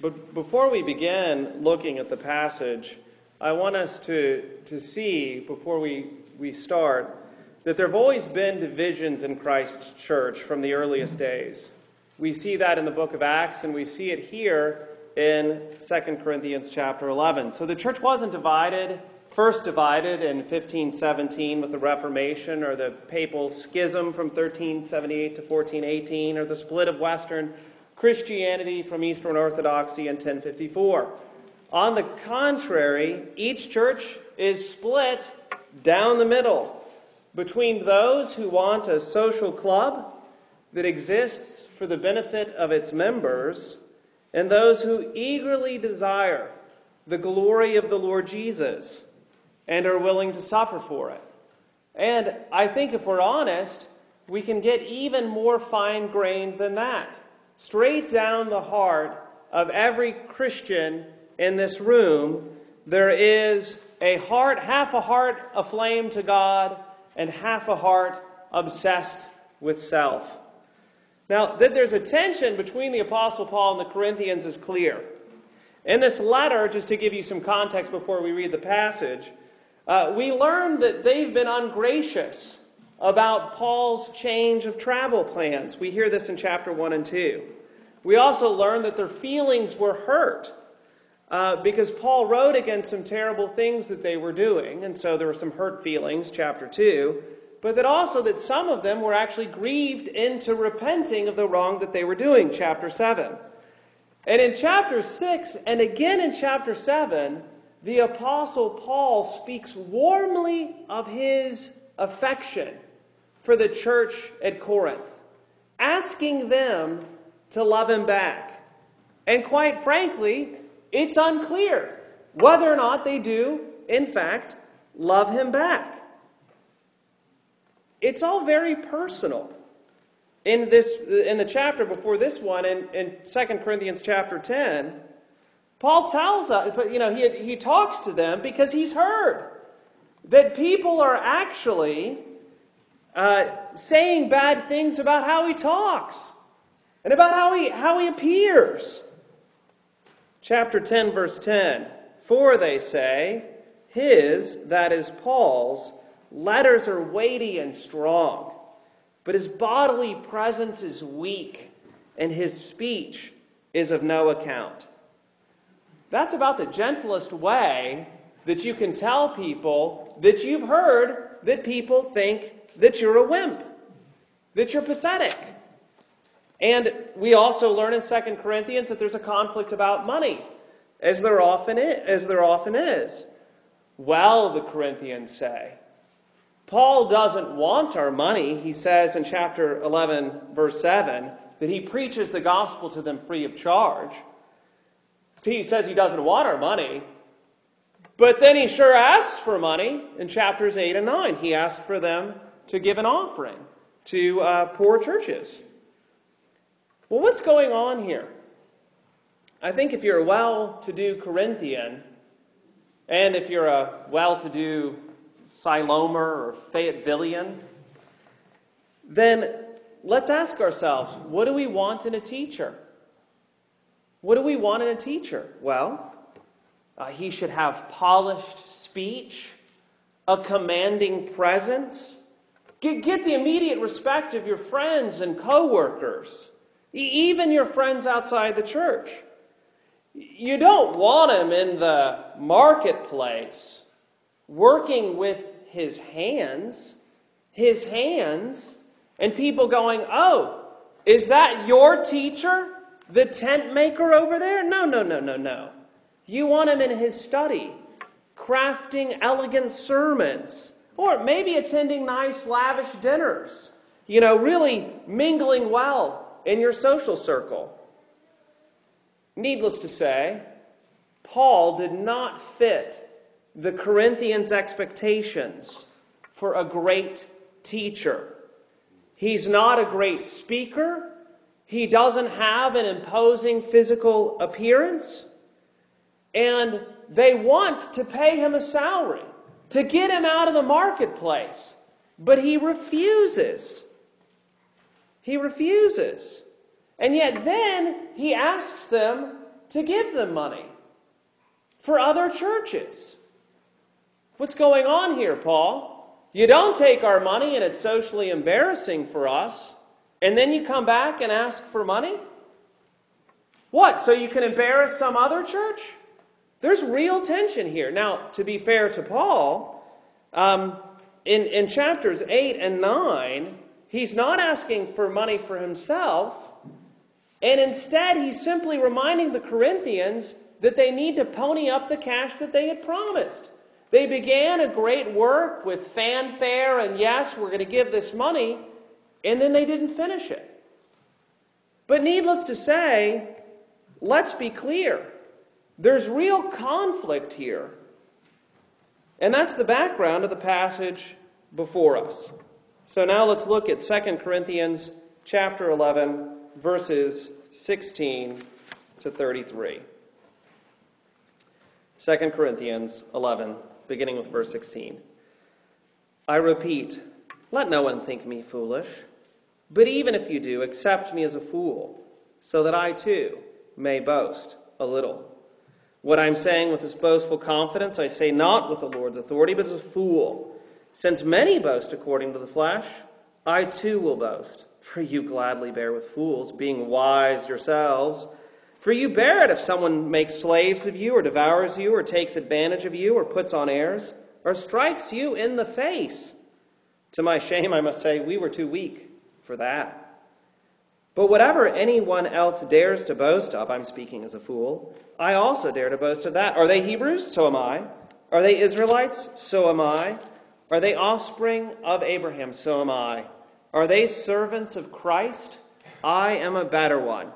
But before we begin looking at the passage, I want us to, to see, before we, we start, that there have always been divisions in Christ's church from the earliest days. We see that in the book of Acts, and we see it here in 2 Corinthians chapter 11. So the church wasn't divided, first divided in 1517 with the Reformation or the papal schism from 1378 to 1418 or the split of Western Christianity from Eastern Orthodoxy in 1054. On the contrary, each church is split down the middle between those who want a social club that exists for the benefit of its members and those who eagerly desire the glory of the Lord Jesus and are willing to suffer for it. And I think if we're honest, we can get even more fine grained than that. Straight down the heart of every Christian in this room, there is a heart, half a heart aflame to God, and half a heart obsessed with self. Now, that there's a tension between the Apostle Paul and the Corinthians is clear. In this letter, just to give you some context before we read the passage, uh, we learn that they've been ungracious about Paul's change of travel plans. We hear this in chapter 1 and 2. We also learn that their feelings were hurt uh, because Paul wrote against some terrible things that they were doing, and so there were some hurt feelings, chapter 2 but that also that some of them were actually grieved into repenting of the wrong that they were doing, chapter 7. And in chapter 6 and again in chapter 7, the apostle Paul speaks warmly of his affection for the church at Corinth, asking them to love him back. And quite frankly, it's unclear whether or not they do, in fact, love him back. It's all very personal. In, this, in the chapter before this one, in, in 2 Corinthians chapter 10, Paul tells us, you know, he, he talks to them because he's heard that people are actually uh, saying bad things about how he talks and about how he, how he appears. Chapter 10, verse 10 For they say, his, that is Paul's, letters are weighty and strong, but his bodily presence is weak, and his speech is of no account. That's about the gentlest way that you can tell people that you've heard that people think that you're a wimp, that you're pathetic. And we also learn in 2 Corinthians that there's a conflict about money, as there often is. As there often is. Well, the Corinthians say, Paul doesn't want our money. He says in chapter 11, verse 7, that he preaches the gospel to them free of charge. So he says he doesn't want our money, but then he sure asks for money in chapters 8 and 9. He asks for them to give an offering to uh, poor churches. Well, what's going on here? I think if you're a well to do Corinthian, and if you're a well to do Silomer or Fayettevillean, then let's ask ourselves what do we want in a teacher? What do we want in a teacher? Well, uh, he should have polished speech, a commanding presence. Get, get the immediate respect of your friends and coworkers, even your friends outside the church. You don't want him in the marketplace working with his hands, his hands, and people going, Oh, is that your teacher, the tent maker over there? No, no, no, no, no. You want him in his study, crafting elegant sermons, or maybe attending nice, lavish dinners, you know, really mingling well in your social circle. Needless to say, Paul did not fit the Corinthians' expectations for a great teacher. He's not a great speaker. He doesn't have an imposing physical appearance. And they want to pay him a salary to get him out of the marketplace. But he refuses. He refuses. And yet then he asks them to give them money for other churches. What's going on here, Paul? You don't take our money and it's socially embarrassing for us, and then you come back and ask for money? What? So you can embarrass some other church? There's real tension here. Now, to be fair to Paul, um, in, in chapters 8 and 9, he's not asking for money for himself, and instead he's simply reminding the Corinthians that they need to pony up the cash that they had promised. They began a great work with fanfare and yes, we're going to give this money, and then they didn't finish it. But needless to say, let's be clear. There's real conflict here. And that's the background of the passage before us. So now let's look at 2 Corinthians chapter 11 verses 16 to 33. 2 Corinthians 11 beginning with verse 16. I repeat, let no one think me foolish, but even if you do, accept me as a fool, so that I too may boast a little. What I'm saying with this boastful confidence, I say not with the Lord's authority, but as a fool. Since many boast according to the flesh, I too will boast. For you gladly bear with fools, being wise yourselves. For you bear it if someone makes slaves of you, or devours you, or takes advantage of you, or puts on airs, or strikes you in the face. To my shame, I must say, we were too weak for that. But whatever anyone else dares to boast of, I'm speaking as a fool, I also dare to boast of that. Are they Hebrews? So am I. Are they Israelites? So am I. Are they offspring of Abraham? So am I. Are they servants of Christ? I am a better one.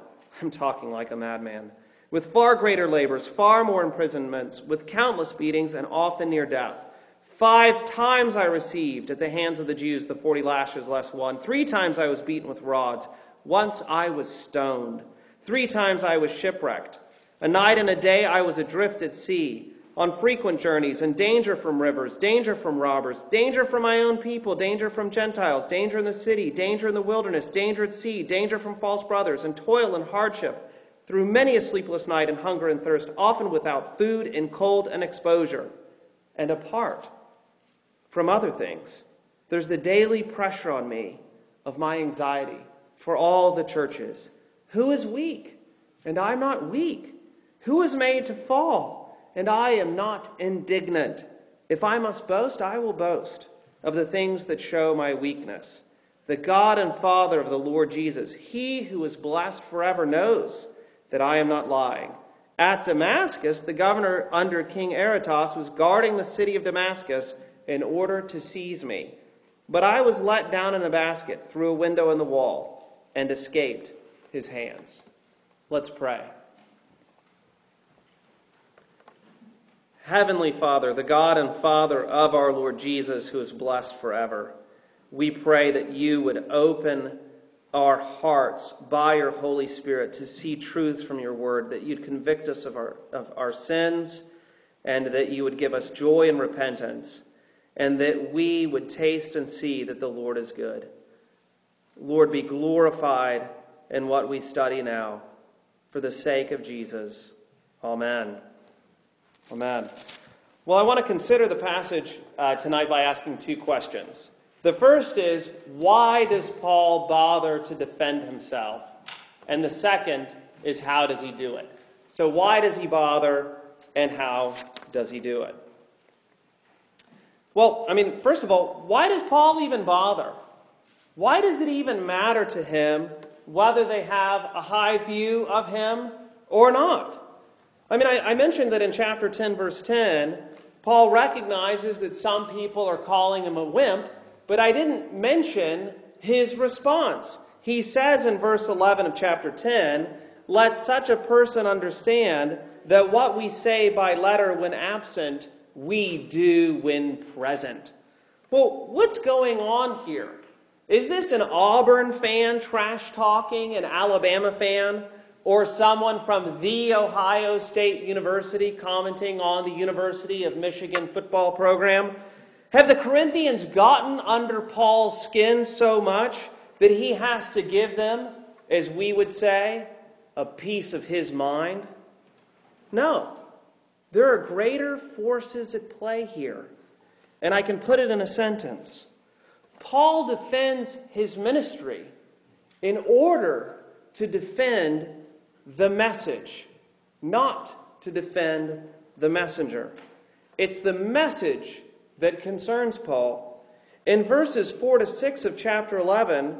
I'm talking like a madman. With far greater labors, far more imprisonments, with countless beatings, and often near death. Five times I received at the hands of the Jews the forty lashes less one. Three times I was beaten with rods. Once I was stoned. Three times I was shipwrecked. A night and a day I was adrift at sea on frequent journeys, in danger from rivers, danger from robbers, danger from my own people, danger from Gentiles, danger in the city, danger in the wilderness, danger at sea, danger from false brothers, and toil and hardship, through many a sleepless night, and hunger and thirst, often without food, in cold and exposure. And apart from other things, there's the daily pressure on me of my anxiety for all the churches. Who is weak? And I'm not weak. Who is made to fall? and I am not indignant. If I must boast, I will boast of the things that show my weakness. The God and Father of the Lord Jesus, he who is blessed forever, knows that I am not lying. At Damascus, the governor under King Aretas was guarding the city of Damascus in order to seize me. But I was let down in a basket through a window in the wall and escaped his hands. Let's pray. Heavenly Father, the God and Father of our Lord Jesus, who is blessed forever, we pray that you would open our hearts by your Holy Spirit to see truth from your word, that you'd convict us of our, of our sins, and that you would give us joy and repentance, and that we would taste and see that the Lord is good. Lord, be glorified in what we study now. For the sake of Jesus. Amen. Amen. Well, I want to consider the passage uh, tonight by asking two questions. The first is why does Paul bother to defend himself? And the second is how does he do it? So, why does he bother and how does he do it? Well, I mean, first of all, why does Paul even bother? Why does it even matter to him whether they have a high view of him or not? I mean, I, I, mentioned that in chapter 10, verse 10, Paul recognizes that some people are calling him a wimp, but I didn't mention his response. He says in verse 11 of chapter 10, Let such a person understand that what we say by letter when absent, we do when present. Well, what's going on here? Is this an Auburn fan trash talking an Alabama fan? or someone from the Ohio State University commenting on the University of Michigan football program? Have the Corinthians gotten under Paul's skin so much that he has to give them, as we would say, a piece of his mind? No. There are greater forces at play here. And I can put it in a sentence. Paul defends his ministry in order to defend the message, not to defend the messenger. It's the message that concerns Paul. In verses 4 to 6 of chapter 11,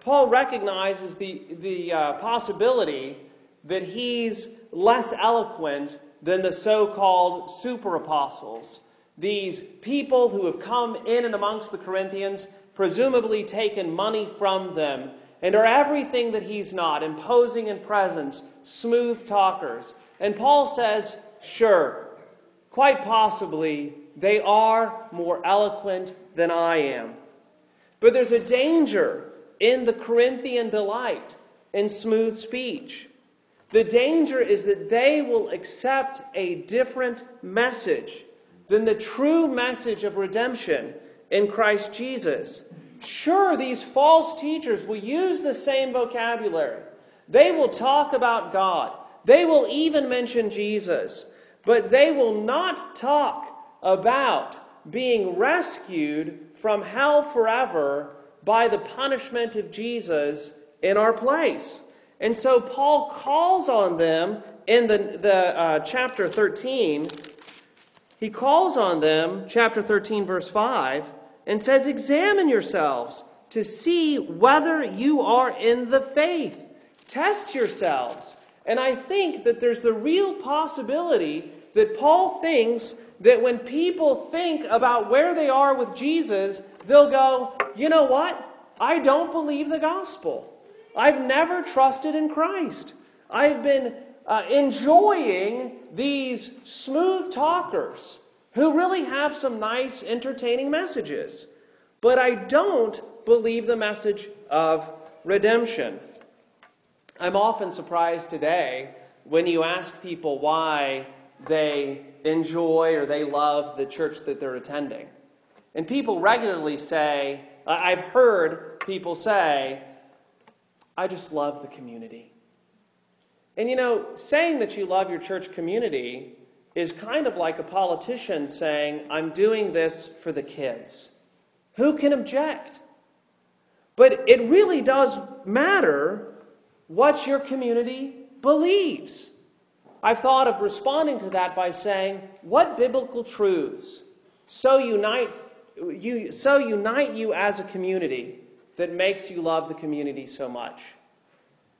Paul recognizes the, the uh, possibility that he's less eloquent than the so called super apostles. These people who have come in and amongst the Corinthians, presumably taken money from them, and are everything that he's not, imposing in presence, smooth talkers. And Paul says, sure, quite possibly, they are more eloquent than I am. But there's a danger in the Corinthian delight in smooth speech. The danger is that they will accept a different message than the true message of redemption in Christ Jesus. Sure, these false teachers will use the same vocabulary. They will talk about God. They will even mention Jesus. But they will not talk about being rescued from hell forever by the punishment of Jesus in our place. And so Paul calls on them in the, the uh, chapter 13. He calls on them, chapter 13, verse 5, and says, Examine yourselves to see whether you are in the faith. Test yourselves. And I think that there's the real possibility that Paul thinks that when people think about where they are with Jesus, they'll go, you know what? I don't believe the gospel. I've never trusted in Christ. I've been uh, enjoying these smooth talkers who really have some nice, entertaining messages. But I don't believe the message of redemption. I'm often surprised today when you ask people why they enjoy or they love the church that they're attending. And people regularly say, I've heard people say, I just love the community. And you know, saying that you love your church community is kind of like a politician saying, I'm doing this for the kids. Who can object? But it really does matter what your community believes. I've thought of responding to that by saying, what biblical truths so unite you, so unite you as a community that makes you love the community so much?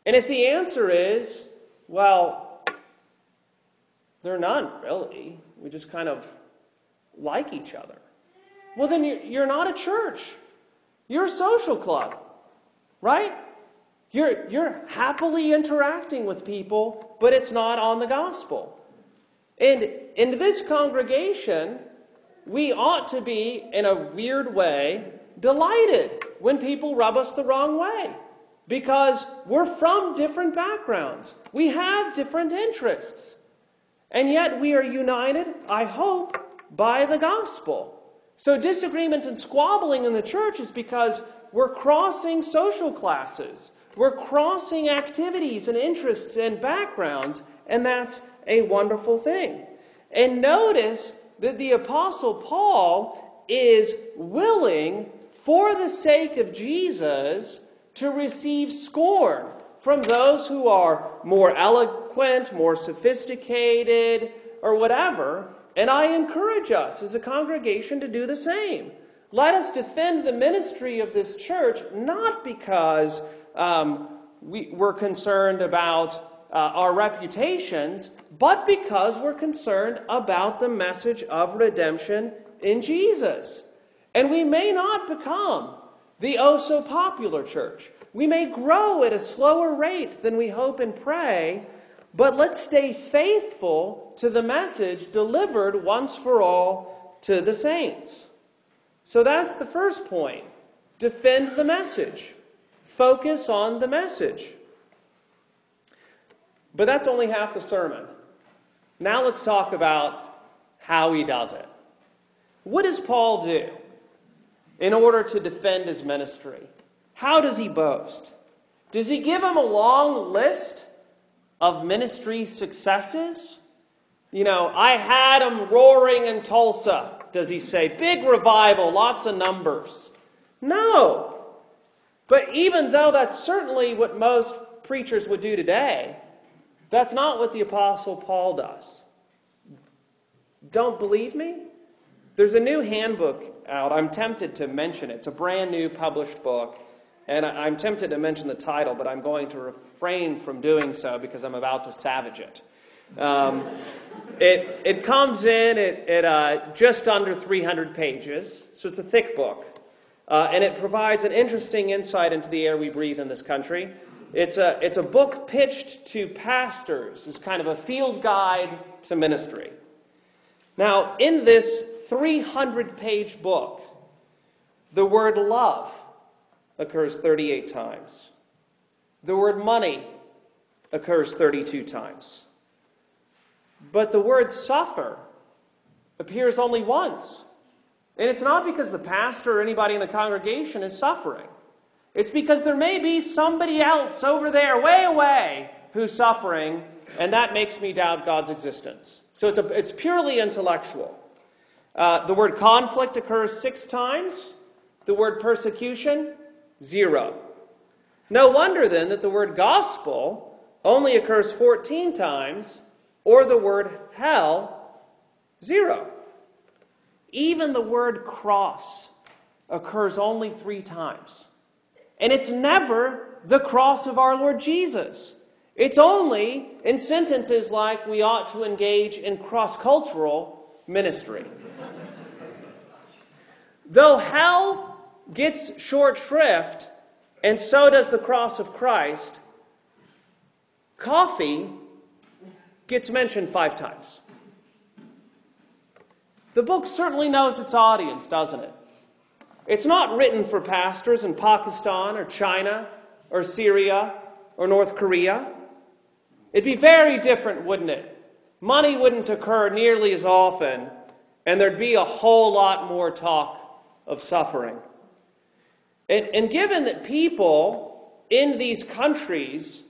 And if the answer is, well, they're none, really. We just kind of like each other. Well, then you're not a church. You're a social club, right? You're, you're happily interacting with people, but it's not on the gospel. And in this congregation, we ought to be, in a weird way, delighted when people rub us the wrong way because we're from different backgrounds. We have different interests. And yet we are united, I hope, by the gospel. So disagreement and squabbling in the church is because we're crossing social classes. We're crossing activities and interests and backgrounds, and that's a wonderful thing. And notice that the Apostle Paul is willing, for the sake of Jesus, to receive scorn from those who are more eloquent, more sophisticated, or whatever. And I encourage us as a congregation to do the same. Let us defend the ministry of this church not because um, we, we're concerned about uh, our reputations, but because we're concerned about the message of redemption in Jesus. And we may not become the oh so popular church. We may grow at a slower rate than we hope and pray, but let's stay faithful to the message delivered once for all to the saints. So that's the first point. Defend the message. Focus on the message. But that's only half the sermon. Now let's talk about how he does it. What does Paul do in order to defend his ministry? How does he boast? Does he give him a long list of ministry successes? You know, I had him roaring in Tulsa, does he say? Big revival, lots of numbers. No. But even though that's certainly what most preachers would do today, that's not what the Apostle Paul does. Don't believe me? There's a new handbook out. I'm tempted to mention it. It's a brand new published book. And I'm tempted to mention the title, but I'm going to refrain from doing so because I'm about to savage it. Um, it, it comes in at, at uh, just under 300 pages, so it's a thick book. Uh, and it provides an interesting insight into the air we breathe in this country. It's a, it's a book pitched to pastors as kind of a field guide to ministry. Now, in this 300 page book, the word love occurs 38 times. The word money occurs 32 times. But the word suffer appears only once. And it's not because the pastor or anybody in the congregation is suffering. It's because there may be somebody else over there, way away, who's suffering, and that makes me doubt God's existence. So it's, a, it's purely intellectual. Uh, the word conflict occurs six times. The word persecution, zero. No wonder then that the word gospel only occurs 14 times or the word hell, zero. Even the word cross occurs only three times. And it's never the cross of our Lord Jesus. It's only in sentences like we ought to engage in cross cultural ministry. Though hell gets short shrift, and so does the cross of Christ, coffee gets mentioned five times. The book certainly knows its audience, doesn't it? It's not written for pastors in Pakistan or China or Syria or North Korea. It'd be very different, wouldn't it? Money wouldn't occur nearly as often, and there'd be a whole lot more talk of suffering. And, and given that people in these countries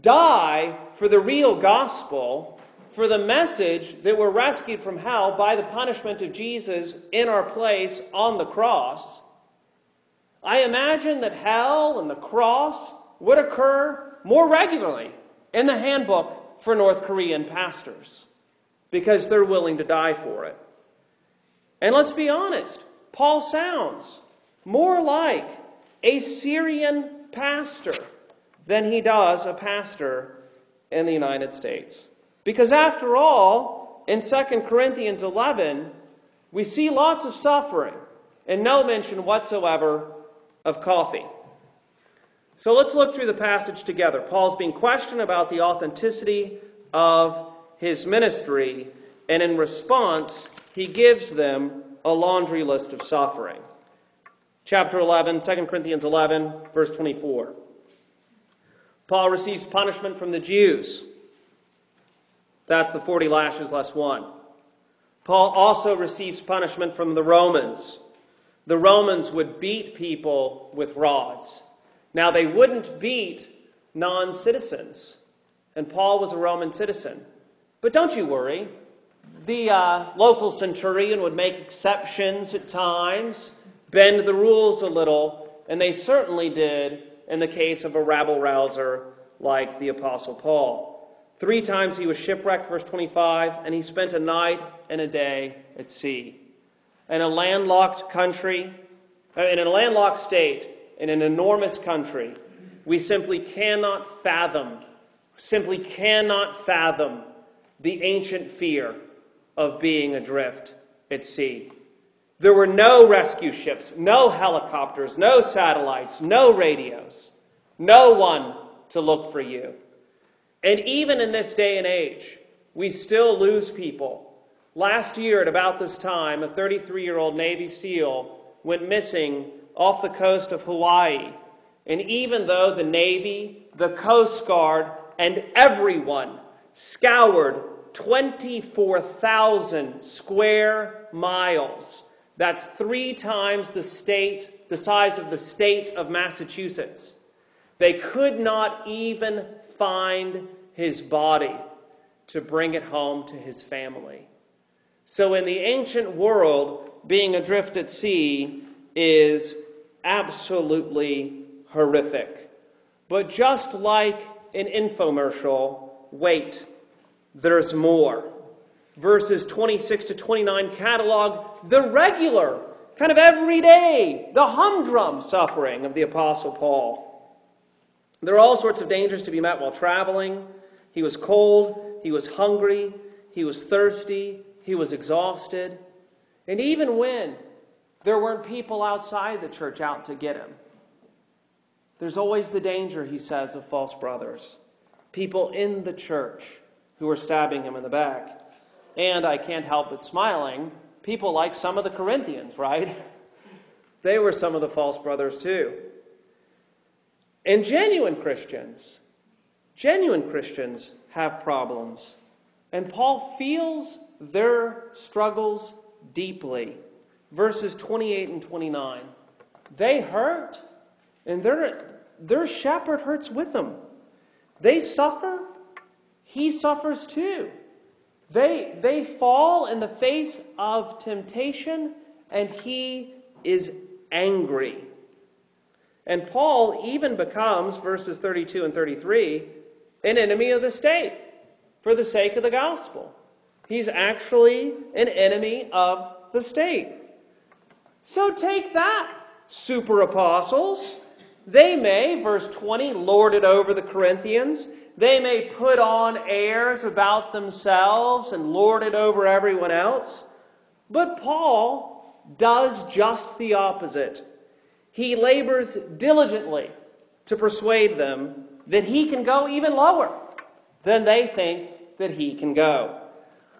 die for the real gospel, for the message that we're rescued from hell by the punishment of Jesus in our place on the cross, I imagine that hell and the cross would occur more regularly in the handbook for North Korean pastors because they're willing to die for it. And let's be honest, Paul sounds more like a Syrian pastor than he does a pastor in the United States. Because after all, in 2 Corinthians 11, we see lots of suffering and no mention whatsoever of coffee. So let's look through the passage together. Paul's being questioned about the authenticity of his ministry, and in response, he gives them a laundry list of suffering. Chapter 11, 2 Corinthians 11, verse 24. Paul receives punishment from the Jews. That's the 40 lashes less one. Paul also receives punishment from the Romans. The Romans would beat people with rods. Now, they wouldn't beat non citizens, and Paul was a Roman citizen. But don't you worry. The uh, local centurion would make exceptions at times, bend the rules a little, and they certainly did in the case of a rabble rouser like the Apostle Paul. Three times he was shipwrecked, verse 25, and he spent a night and a day at sea. In a landlocked country, uh, in a landlocked state, in an enormous country, we simply cannot fathom, simply cannot fathom the ancient fear of being adrift at sea. There were no rescue ships, no helicopters, no satellites, no radios, no one to look for you. And even in this day and age, we still lose people. Last year, at about this time, a 33 year old Navy SEAL went missing off the coast of Hawaii. And even though the Navy, the Coast Guard, and everyone scoured 24,000 square miles that's three times the state, the size of the state of Massachusetts. They could not even find his body. to bring it home to his family. So, in the ancient world, being adrift at sea is absolutely horrific. But just like an infomercial, wait, there's more. Verses 26 to 29 catalog the regular, kind of everyday, the humdrum suffering of the Apostle Paul. There are all sorts of dangers to be met while traveling. He was cold, he was hungry, he was thirsty, he was exhausted. And even when there weren't people outside the church out to get him, there's always the danger, he says, of false brothers. People in the church who are stabbing him in the back. And I can't help but smiling. People like some of the Corinthians, right? They were some of the false brothers too. And genuine Christians, genuine Christians have problems. And Paul feels their struggles deeply. Verses 28 and 29. They hurt, and their, their shepherd hurts with them. They suffer, he suffers too. They, they fall in the face of temptation, and he is angry. And Paul even becomes, verses 32 and 33, an enemy of the state for the sake of the gospel. He's actually an enemy of the state. So take that, super apostles. They may, verse 20, lord it over the Corinthians. They may put on airs about themselves and lord it over everyone else. But Paul does just the opposite. He labors diligently to persuade them that he can go even lower than they think that he can go.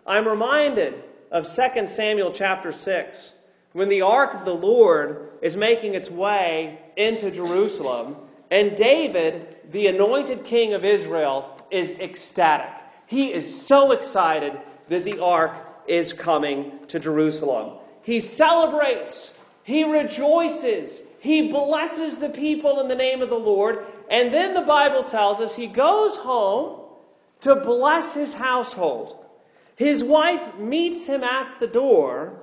I'm reminded of 2 Samuel chapter 6 when the ark of the Lord is making its way into Jerusalem and David, the anointed king of Israel, is ecstatic. He is so excited that the ark is coming to Jerusalem. He celebrates, he rejoices, he blesses the people in the name of the Lord. And then the Bible tells us he goes home to bless his household. His wife meets him at the door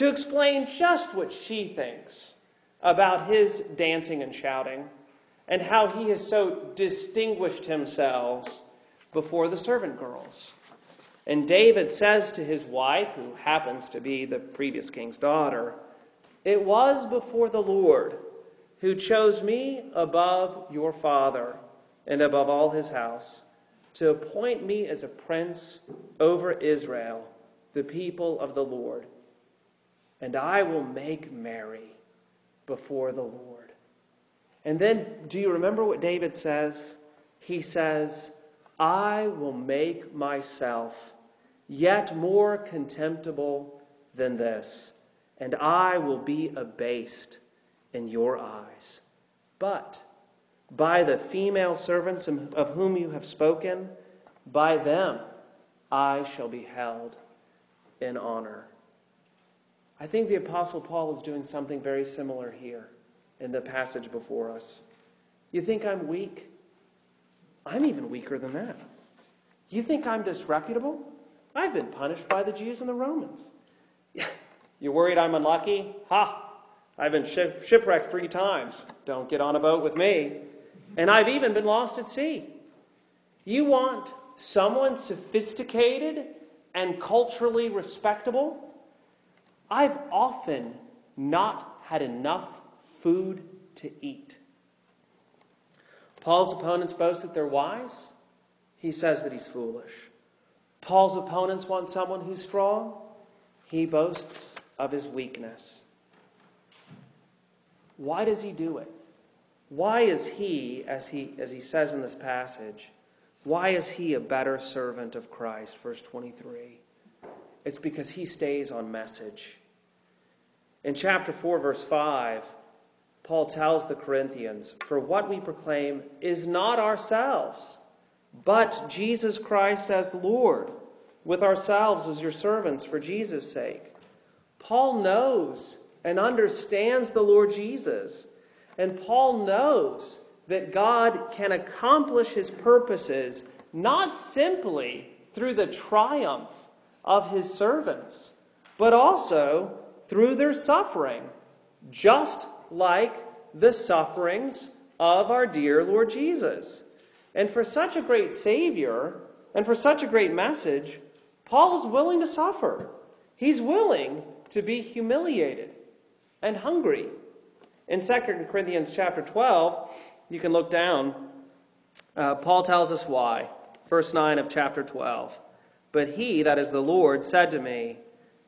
to explain just what she thinks about his dancing and shouting and how he has so distinguished himself before the servant girls. And David says to his wife, who happens to be the previous king's daughter, it was before the Lord who chose me above your father and above all his house to appoint me as a prince over Israel, the people of the Lord. And I will make merry before the Lord. And then, do you remember what David says? He says, I will make myself yet more contemptible than this and I will be abased in your eyes. But by the female servants of whom you have spoken, by them I shall be held in honor. I think the Apostle Paul is doing something very similar here in the passage before us. You think I'm weak? I'm even weaker than that. You think I'm disreputable? I've been punished by the Jews and the Romans. You're worried I'm unlucky? Ha! I've been ship- shipwrecked three times. Don't get on a boat with me. And I've even been lost at sea. You want someone sophisticated and culturally respectable? I've often not had enough food to eat. Paul's opponents boast that they're wise. He says that he's foolish. Paul's opponents want someone who's strong. He boasts of his weakness. Why does he do it? Why is he, as he, as he says in this passage, why is he a better servant of Christ? Verse 23. It's because he stays on message. In chapter 4, verse 5, Paul tells the Corinthians, For what we proclaim is not ourselves, but Jesus Christ as Lord, with ourselves as your servants for Jesus' sake. Paul knows and understands the Lord Jesus. And Paul knows that God can accomplish his purposes not simply through the triumph of his servants, but also through their suffering, just like the sufferings of our dear Lord Jesus. And for such a great Savior and for such a great message, Paul is willing to suffer. He's willing to be humiliated and hungry. In 2 Corinthians chapter 12, you can look down. Uh, Paul tells us why. Verse 9 of chapter 12. But he, that is the Lord, said to me,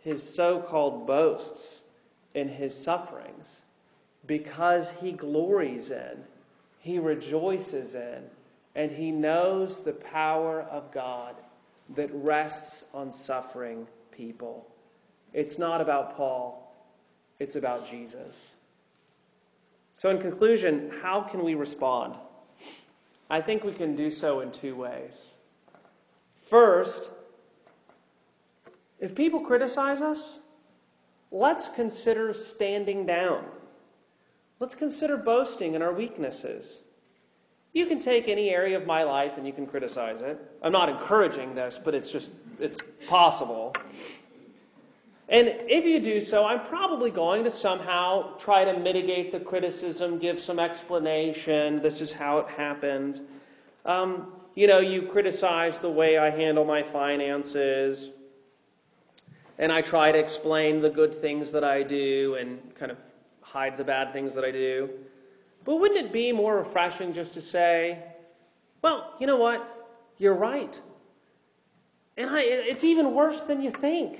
his so called boasts in his sufferings because he glories in, he rejoices in, and he knows the power of God that rests on suffering people. It's not about Paul, it's about Jesus. So, in conclusion, how can we respond? I think we can do so in two ways. First, if people criticize us, let's consider standing down. Let's consider boasting in our weaknesses. You can take any area of my life and you can criticize it. I'm not encouraging this, but it's just it's possible. And if you do so, I'm probably going to somehow try to mitigate the criticism, give some explanation. This is how it happened. Um, you know, you criticize the way I handle my finances, and I try to explain the good things that I do and kind of hide the bad things that I do. But wouldn't it be more refreshing just to say, well, you know what? You're right. And I, it's even worse than you think.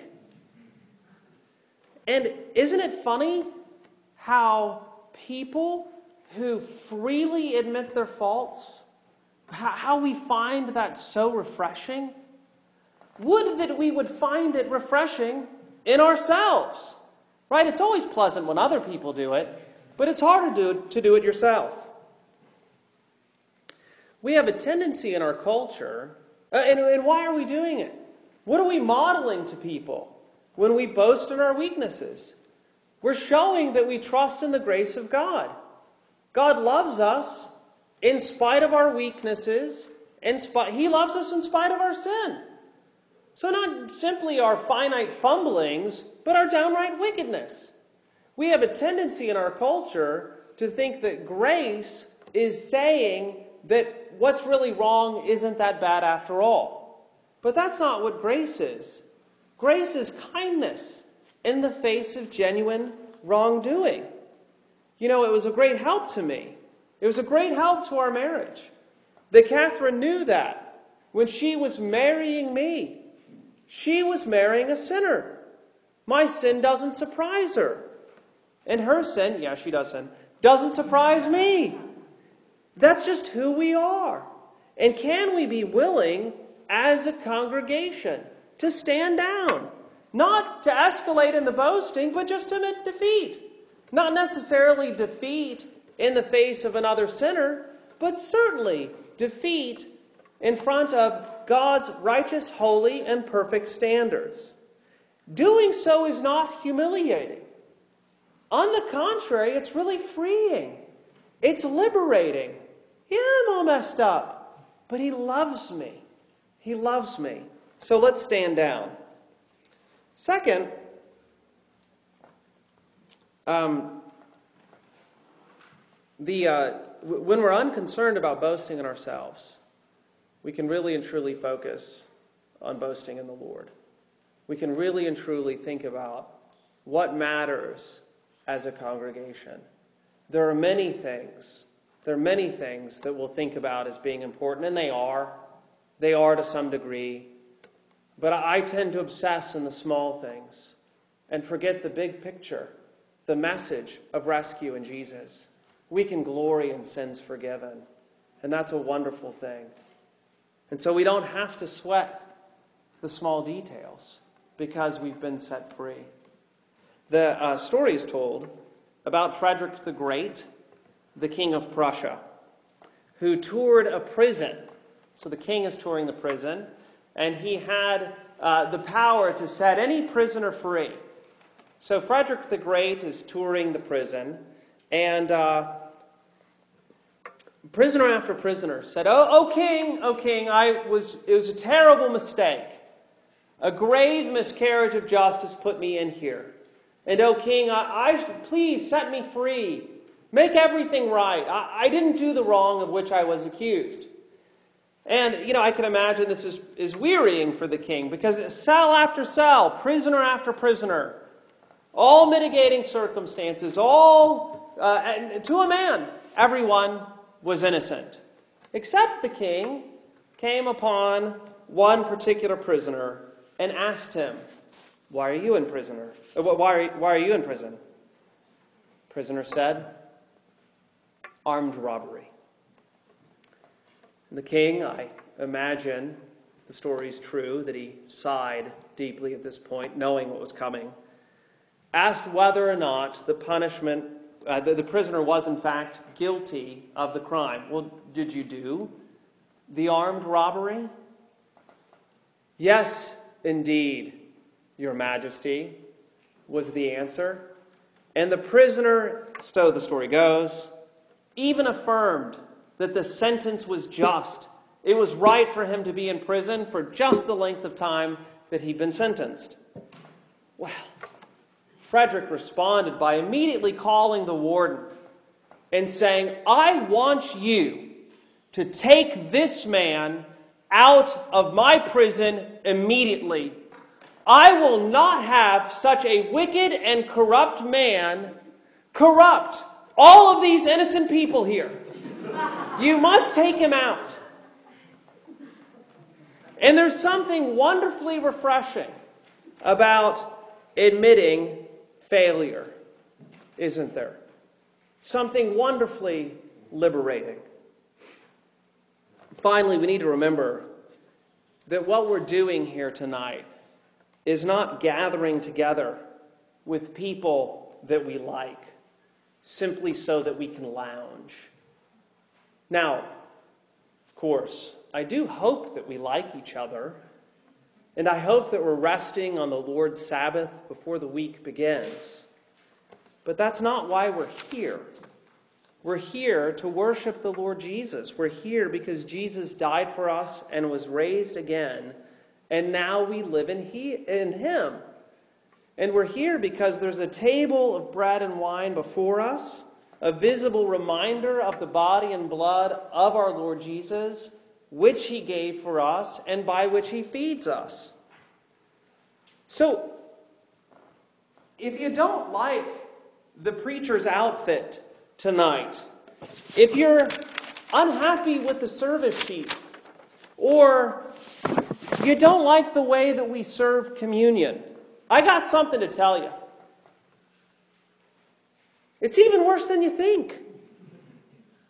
And isn't it funny how people who freely admit their faults, how we find that so refreshing? Would that we would find it refreshing in ourselves. Right? It's always pleasant when other people do it, but it's harder to do, to do it yourself. We have a tendency in our culture, uh, and, and why are we doing it? What are we modeling to people when we boast in our weaknesses? We're showing that we trust in the grace of God. God loves us in spite of our weaknesses. In spite, he loves us in spite of our sin. So, not simply our finite fumblings, but our downright wickedness. We have a tendency in our culture to think that grace is saying that what's really wrong isn't that bad after all. But that's not what grace is. Grace is kindness in the face of genuine wrongdoing. You know, it was a great help to me. It was a great help to our marriage. That Catherine knew that when she was marrying me. She was marrying a sinner. My sin doesn't surprise her. And her sin, yeah, she does sin, doesn't surprise me. That's just who we are. And can we be willing as a congregation to stand down? Not to escalate in the boasting, but just to admit defeat. Not necessarily defeat in the face of another sinner, but certainly defeat in front of God's righteous, holy, and perfect standards. Doing so is not humiliating. On the contrary, it's really freeing. It's liberating. Yeah, I'm all messed up, but He loves me. He loves me. So let's stand down. Second, um, the, uh, when we're unconcerned about boasting in ourselves, we can really and truly focus on boasting in the Lord. We can really and truly think about what matters as a congregation. There are many things, there are many things that we'll think about as being important, and they are. They are to some degree. But I tend to obsess in the small things and forget the big picture, the message of rescue in Jesus. We can glory in sins forgiven, and that's a wonderful thing. And so we don't have to sweat the small details because we've been set free. The uh, story is told about Frederick the Great, the King of Prussia, who toured a prison. So the king is touring the prison, and he had uh, the power to set any prisoner free. So Frederick the Great is touring the prison, and uh, prisoner after prisoner said, "Oh, oh, king, oh, king, I was it was a terrible mistake. A grave miscarriage of justice put me in here. And, oh, king, I, I please set me free. Make everything right. I, I didn't do the wrong of which I was accused." And, you know, I can imagine this is, is wearying for the king because cell after cell, prisoner after prisoner, all mitigating circumstances, all, uh, and to a man, everyone was innocent. Except the king came upon one particular prisoner and asked him, Why are you in prisoner? Uh, why are, why are you in prison? Prisoner said, Armed robbery. And the king, I imagine the story is true, that he sighed deeply at this point, knowing what was coming, asked whether or not the punishment uh, the, the prisoner was in fact guilty of the crime. Well, did you do the armed robbery? Yes, indeed, Your Majesty, was the answer. And the prisoner, so the story goes, even affirmed that the sentence was just. It was right for him to be in prison for just the length of time that he'd been sentenced. Well, Frederick responded by immediately calling the warden and saying, I want you to take this man out of my prison immediately. I will not have such a wicked and corrupt man corrupt all of these innocent people here. You must take him out. And there's something wonderfully refreshing about admitting failure, isn't there? Something wonderfully liberating. Finally, we need to remember that what we're doing here tonight is not gathering together with people that we like simply so that we can lounge. Now, of course, I do hope that we like each other and I hope that we're resting on the Lord's Sabbath before the week begins. But that's not why we're here. We're here to worship the Lord Jesus. We're here because Jesus died for us and was raised again, and now we live in, he, in Him. And we're here because there's a table of bread and wine before us, a visible reminder of the body and blood of our Lord Jesus which he gave for us and by which he feeds us. So, if you don't like the preacher's outfit tonight, if you're unhappy with the service sheet, or you don't like the way that we serve communion, I got something to tell you. It's even worse than you think.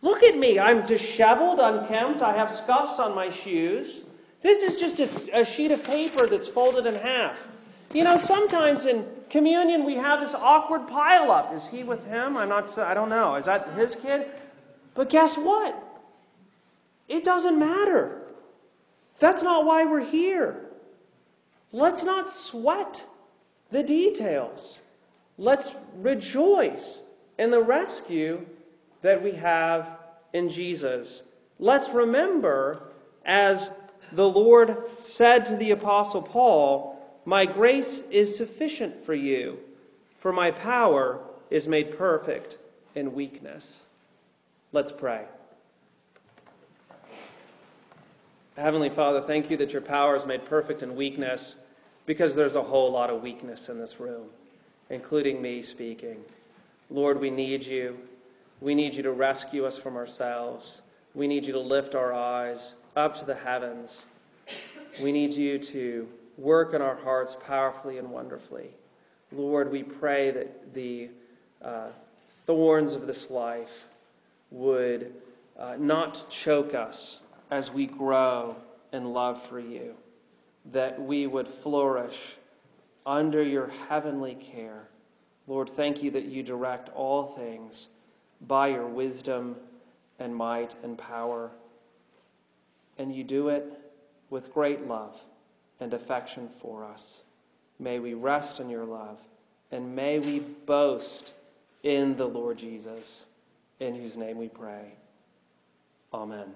Look at me. I'm disheveled, unkempt. I have scuffs on my shoes. This is just a, a, sheet of paper that's folded in half. You know, sometimes in communion we have this awkward pileup. Is he with him? I'm not. I don't know. Is that his kid? But guess what? It doesn't matter. That's not why we're here. Let's not sweat the details. Let's rejoice in the rescue that we have in Jesus. Let's remember, as the Lord said to the Apostle Paul, My grace is sufficient for you, for my power is made perfect in weakness. Let's pray. Heavenly Father, thank you that your power is made perfect in weakness because there's a whole lot of weakness in this room, including me speaking. Lord, we need you. We need you to rescue us from ourselves. We need you to lift our eyes up to the heavens. We need you to work in our hearts powerfully and wonderfully. Lord, we pray that the uh, thorns of this life would uh, not choke us as we grow in love for you. that we would flourish under your heavenly care. Lord, thank you that you direct all things by your wisdom and might and power. And you do it with great love and affection for us. May we rest in your love, and may we boast in the Lord Jesus, in whose name we pray. Amen.